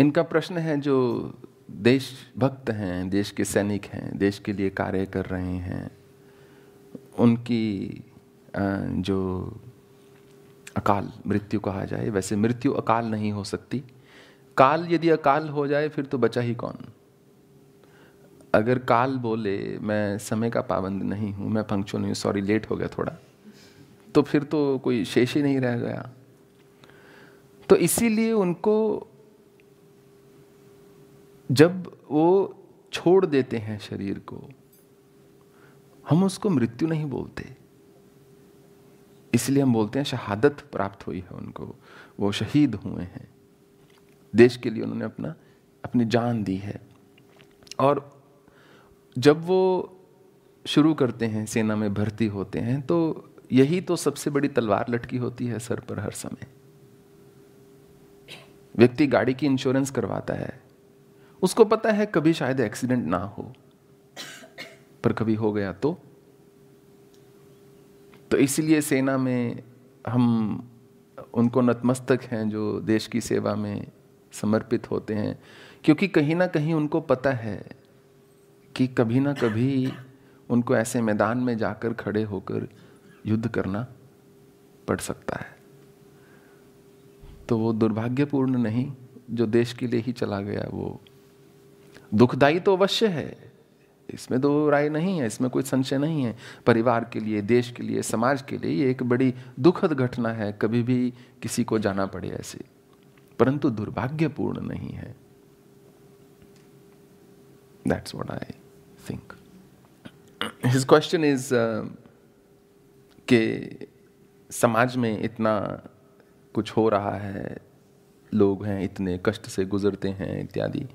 इनका प्रश्न है जो देशभक्त हैं, देश के सैनिक हैं, देश के लिए कार्य कर रहे हैं, उनकी जो अकाल, मृत्यु कहा जाए, वैसे मृत्यु अकाल नहीं हो सकती। काल यदि अकाल हो जाए, फिर तो बचा ही कौन? अगर काल बोले, मैं समय का पाबंद नहीं हूँ, मैं पंक्चुअल नहीं हूँ सॉरी लेट हो गया थोड़ा तो फिर तो कोई शेष ही नहीं रह गया। तो इसीलिए उनको जब वो छोड़ देते हैं शरीर को, हम उसको मृत्यु नहीं बोलते। इसलिए हम बोलते हैं, शहादत प्राप्त हुई है उनको, वो शहीद हुए हैं। देश के लिए उन्होंने अपना, अपनी जान दी है। और जब वो शुरू करते हैं, सेना में भर्ती होते हैं तो यही तो सबसे बड़ी तलवार लटकी होती है सर पर हर समय। व्यक्ति गाड़ी की इंश्योरेंस करवाता है। उसको पता है कभी शायद एक्सीडेंट ना हो, पर कभी हो गया तो। तो इसलिए सेना में हम उनको नतमस्तक हैं जो देश की सेवा में समर्पित होते हैं, क्योंकि कहीं ना कहीं उनको पता है कि कभी ना कभी उनको ऐसे मैदान में जाकर खड़े होकर युद्ध करना पड़ सकता है। तो वो दुर्भाग्यपूर्ण नहीं, जो देश के लिए ही चला गया वो दुखदाई तो अवश्य है। इसमें दो राय नहीं है, इसमें कोई संशय नहीं है। परिवार के लिए, देश के लिए, समाज के लिए ये एक बड़ी दुखद घटना है, कभी भी किसी को जाना पड़े ऐसे। परंतु दुर्भाग्यपूर्ण नहीं है। That's what I think his question is के समाज में इतना कुछ हो रहा है, लोग हैं, इतने कष्ट से गुजरते हैं, इत्यादि।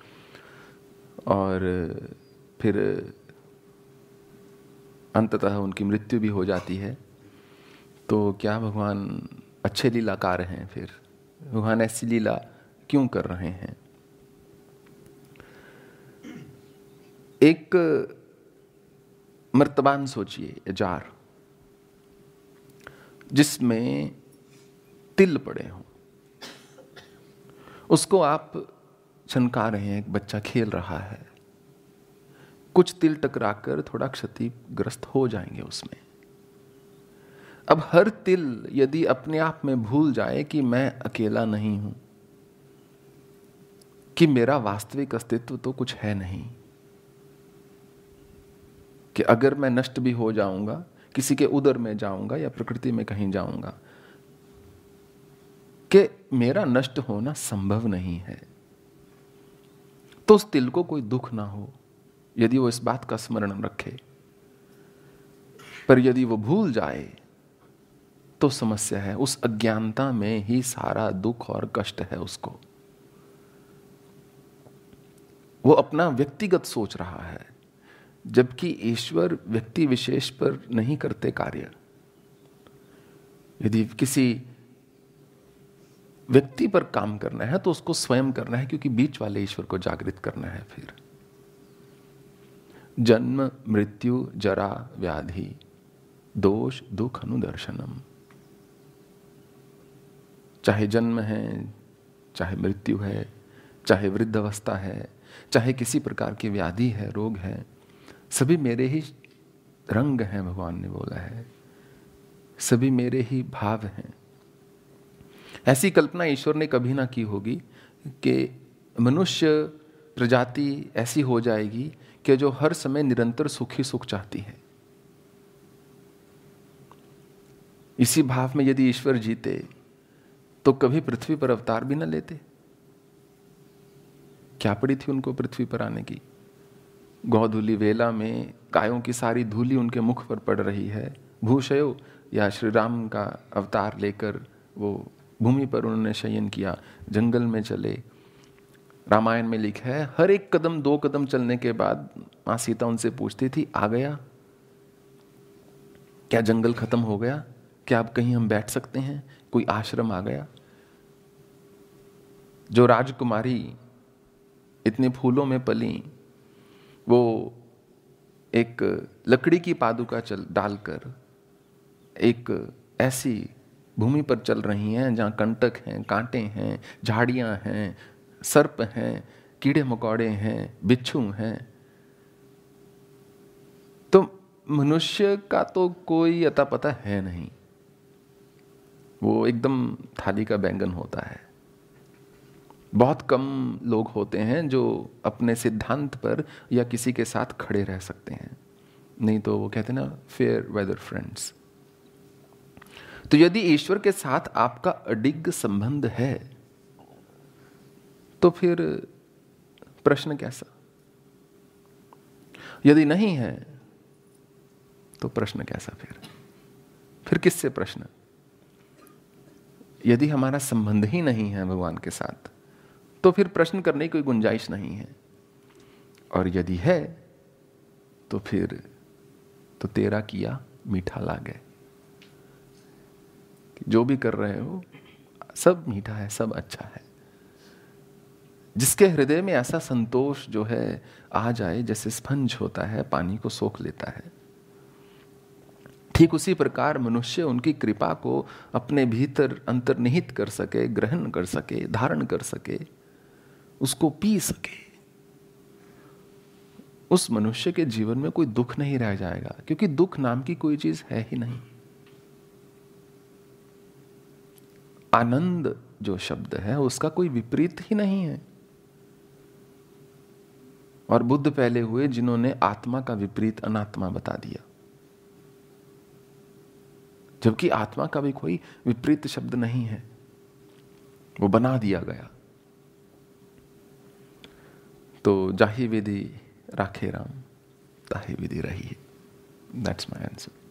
और, फिर अंततः उनकी मृत्यु भी हो जाती है। तो क्या भगवान अच्छे लीलाकार हैं फिर? भगवान ऐसी लीला क्यों कर रहे हैं? एक मर्तबान सोचिए, जार, जिसमें तिल पड़े हों। उसको आप छनका रहे हैं, एक बच्चा खेल रहा है। कुछ तिल टकराकर थोड़ा क्षतिग्रस्त हो जाएँगे उसमें। अब हर तिल यदि अपने आप में भूल जाए कि मैं अकेला नहीं हूँ, कि मेरा वास्तविक अस्तित्व तो कुछ है नहीं, कि अगर मैं नष्ट भी हो जाऊँगा, किसी के उदर में जाऊँगा या प्रकृति में कहीं जाऊँगा, कि मेरा नष्ट होना संभव नहीं है। तो उस तिल को कोई दुख ना हो, यदि वो इस बात का स्मरण रखे। पर यदि वो भूल जाए तो समस्या है, उस अज्ञानता में ही सारा दुख और कष्ट है उसको। वो अपना व्यक्तिगत सोच रहा है, जबकि ईश्वर व्यक्ति विशेष पर नहीं करते कार्य। यदि किसी व्यक्ति पर काम करना है तो उसको स्वयं करना है, क्योंकि बीच वाले ईश्वर को जागृत करना है फिर। जन्म, मृत्यु, जरा, व्याधि, दोष, दुख, अनुदर्शनम। चाहे जन्म है, चाहे मृत्यु है, चाहे वृद्ध अवस्था है, चाहे किसी प्रकार की व्याधि है, रोग है, सभी मेरे ही रंग हैं, भगवान ने बोला है। सभी मेरे ही भाव हैं। ऐसी कल्पना ईश्वर ने कभी ना की होगी कि मनुष्य प्रजाति ऐसी हो जाएगी कि जो हर समय निरंतर सुखी सुख चाहती है। इसी भाव में यदि ईश्वर जीते तो कभी पृथ्वी पर अवतार भी न लेते। क्या पड़ी थी उनको पृथ्वी पर आने की? गौधुली वेला में गायों की सारी धूली उनके मुख पर पड़ रही है। भूषयो या श्री राम का अवतार लेकर वो भूमि पर उन्होंने शयन किया, जंगल में चले। रामायण में लिखा है, हर एक कदम, दो कदम चलने के बाद माँ सीता उनसे पूछती थी, आ गया? क्या जंगल खत्म हो गया? क्या अब कहीं हम बैठ सकते हैं? कोई आश्रम आ गया? जो राजकुमारी इतने फूलों में पली, वो एक लकड़ी की पादुका चल डालकर एक ऐसी भूमि पर चल रही हैं, जहाँ कंटक हैं, कांटे हैं, झाड़ियाँ हैं, सर्प हैं, कीड़े मकोड़े हैं, बिच्छू हैं। तो मनुष्य का तो कोई अता पता है नहीं। वो एकदम थाली का बैंगन होता है। बहुत कम लोग होते हैं जो अपने सिद्धांत पर या किसी के साथ खड़े रह सकते हैं। नहीं तो वो कहते ना फेयर वेदर फ्रेंड्स तो यदि ईश्वर के साथ आपका अडिग संबंध है तो फिर प्रश्न कैसा? यदि नहीं है तो प्रश्न कैसा फिर? फिर किससे प्रश्न? यदि हमारा संबंध ही नहीं है भगवान के साथ तो फिर प्रश्न करने की कोई गुंजाइश नहीं है। और यदि है तो फिर तो तेरा किया मीठा लागे। जो भी कर रहे हो, सब मीठा है, सब अच्छा है। जिसके हृदय में ऐसा संतोष जो है, आ जाए, जैसे स्पंज होता है, पानी को सोख लेता है। ठीक उसी प्रकार मनुष्य उनकी कृपा को अपने भीतर अंतर्निहित कर सके, ग्रहण कर सके, धारण कर सके, उसको पी सके। उस मनुष्य के जीवन में कोई दुख नहीं रह जाएगा, क्योंकि दुख नाम की कोई चीज़ है ही नहीं। आनंद जो शब्द है, उसका कोई विपरीत ही नहीं है। और बुद्ध पहले हुए जिन्होंने आत्मा का विपरीत अनात्मा बता दिया। जबकि आत्मा का भी कोई विपरीत शब्द नहीं है। वो बना दिया गया। तो जाही विधि राखे राम ताही विधि रही है। That's my answer